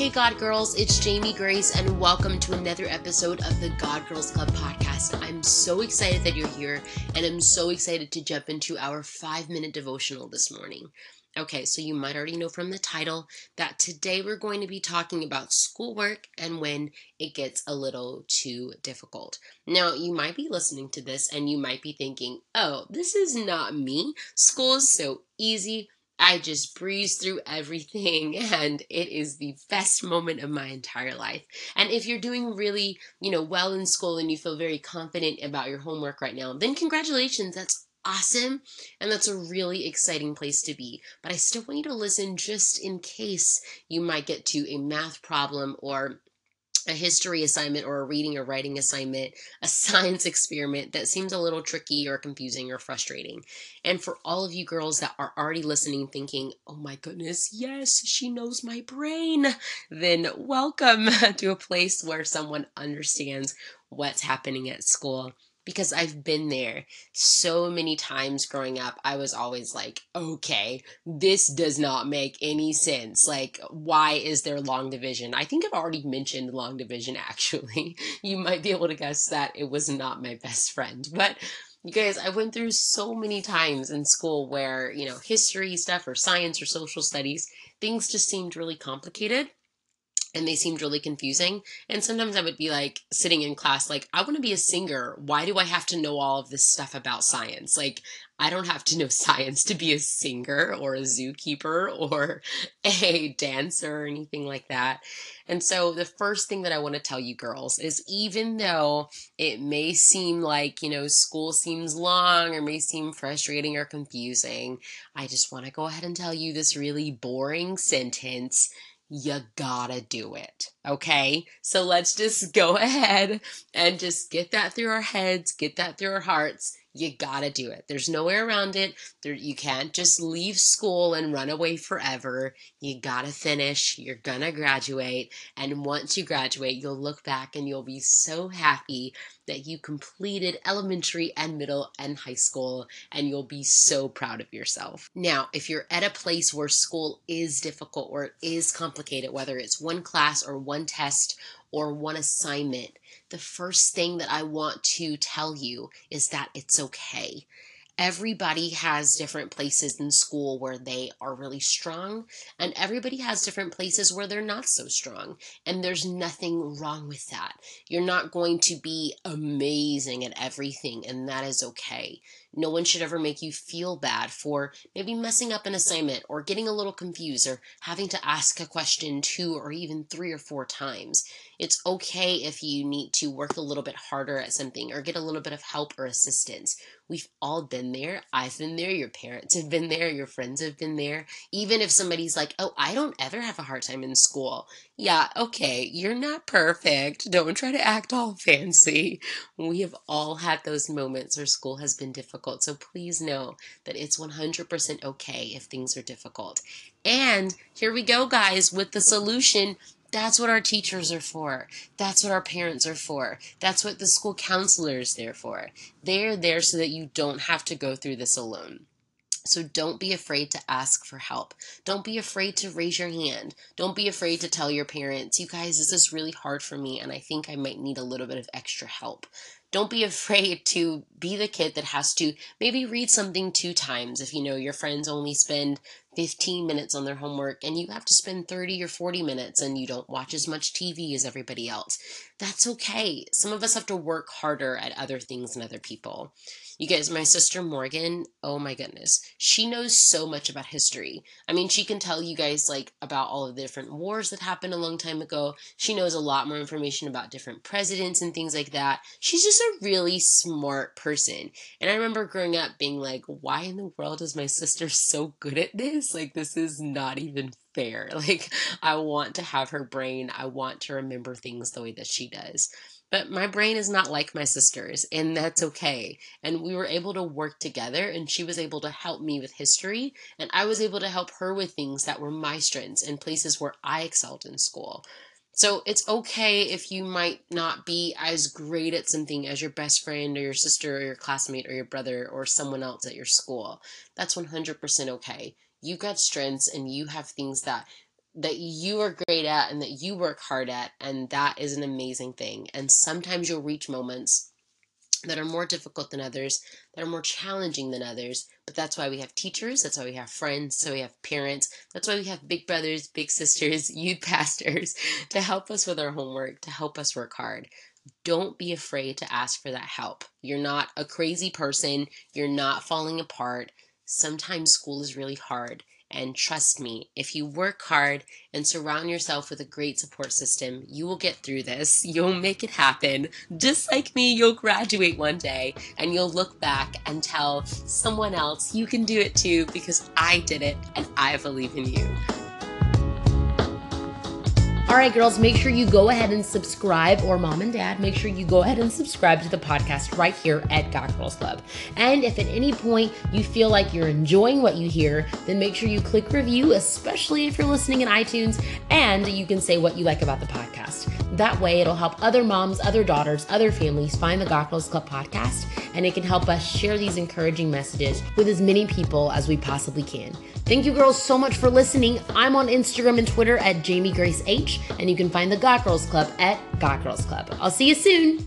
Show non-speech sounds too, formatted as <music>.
Hey, God Girls, it's Jamie Grace, and welcome to another episode of the God Girls Club podcast. I'm so excited that you're here, and I'm so excited to jump into our five minute devotional this morning. Okay, so you might already know from the title that today we're going to be talking about schoolwork and when it gets a little too difficult. Now, you might be listening to this and you might be thinking, oh, this is not me. School is so easy. I just breeze through everything <laughs> and it is the best moment of my entire life. And if you're doing really, you know, well in school and you feel very confident about your homework right now, then congratulations. That's awesome and that's a really exciting place to be. But I still want you to listen just in case you might get to a math problem or a history assignment or a reading or writing assignment, a <laughs> science experiment that seems a little tricky or confusing or frustrating. And for all of you girls that are already listening, thinking, oh my goodness, yes, she knows my brain, then welcome <laughs> to a place where someone understands what's happening at school because I've been there so many times growing up. I was always like, okay, this does not make any sense. Like, why is there long division? I think I've already mentioned long division <laughs> actually. You might be able to guess that it was not my best friend, but you guys, I went through so many times in school where, you know, history stuff or science or social studies, things just seemed really complicated and they seemed really confusing. And sometimes I would be like sitting in class, like, I want to be a singer. Why do I have to know all of this stuff about science? Like, I don't have to know <laughs> science to be a singer or a zookeeper or <laughs> a dancer or anything like that. And so, the first thing that I want to tell you girls is even though it may seem like, you know, school seems long or may seem frustrating or confusing, I just want to go ahead and tell you this really boring sentence you gotta do it. Okay? So let's just go <laughs> ahead and just get that through our heads, get that through our hearts, you gotta do it. There's no way around it. There, you can't just leave school and run away forever. You gotta finish. You're gonna graduate. And once you graduate, you'll look back and you'll be so happy that you completed elementary and middle and high school, and you'll be so proud of yourself. Now, if you're at a place where school is difficult or it is complicated, whether it's one class or one test or one assignment, the first thing that I want to tell you is that it's okay. Everybody has different places in school where they are really strong, and everybody has different places where they're not so strong. And there's nothing wrong with that. You're not going to be amazing at everything, and that is okay. No one should ever make you feel bad for maybe messing up an assignment or getting a little confused or having to ask a question two or even three or four times. It's okay if you need to work a little bit harder at something or get a little bit of help or assistance. We've all been there. I've been there. Your parents have been there. Your friends have been there. Even if somebody's like, oh, I don't ever have a hard time in school. Yeah, okay, you're not perfect. Don't try to act all fancy. We have all had those moments where school has been difficult. So please know that it's 100% okay if things are difficult. And here we go, guys, with the solution that's what our teachers are for. That's what our parents are for. That's what the school counselor is there for. They're there so that you don't have to go through this alone. So don't be afraid to ask for help. Don't be afraid to raise your hand. Don't be afraid to tell your parents, you guys, this is really hard for me and I think I might need a little bit of extra help. Don't be <laughs> afraid to be the kid that has to maybe read something two times if you know your friends only spend 15 minutes on their homework and you have to spend 30 or 40 minutes and you don't watch as much TV as everybody else. That's okay. Some of us have to work harder at other things than other people. You guys, my sister Morgan, oh my goodness, she knows so much about history. I mean, she can tell you guys like about all of the different wars that happened a long time ago. She knows a lot more information about different presidents and things like that. She's just a really smart person. And I remember growing up being like, why in the world is my sister so good at this? Like, this is not even fair. <laughs> Like, I want to have her brain. I want to remember things the way that she does. But my brain is not like my sister's, and that's okay. And we were able to work together, and she was able to help me with history, and I was able to help her with things that were my strengths and places where I excelled in school. So it's okay if you might not be as great at something as your best friend or your sister or your classmate or your brother or someone else at your school. That's 100% okay. You've got strengths and you have things that that you are great at and that you work hard at. And that is an amazing thing. And sometimes you'll reach moments that are more difficult than others, that are more challenging than others. But that's why we have teachers, that's why we have friends, so we have parents, that's why we have big brothers, big sisters, <laughs> youth pastors <laughs> to help us with our homework, to help us work hard. Don't be afraid to ask for that help. You're not a crazy person, you're not falling apart. Sometimes school is really hard. And trust me, if you work hard and surround yourself with a great support system, you will get through this. <laughs> You'll make it happen. Just like me, you'll graduate one day and you'll look back and tell someone else you can do it too because I did it and I believe in you. All right, girls, make sure you go ahead and subscribe, or mom and dad, make sure you go ahead and subscribe to the podcast right here at God Girls Club. And if at any point you feel like you're enjoying what you hear, then make sure you click review, especially if you're listening in iTunes, and you can say what you like about the podcast. That way, it'll help other moms, other daughters, other families find the God Girls Club podcast, and it can help us share these encouraging messages with as many people as we possibly can. Thank you, girls, so much for listening. I'm on Instagram and Twitter at Jamie Grace H, and you can find the God Girls Club at God Girls Club. I'll see you soon.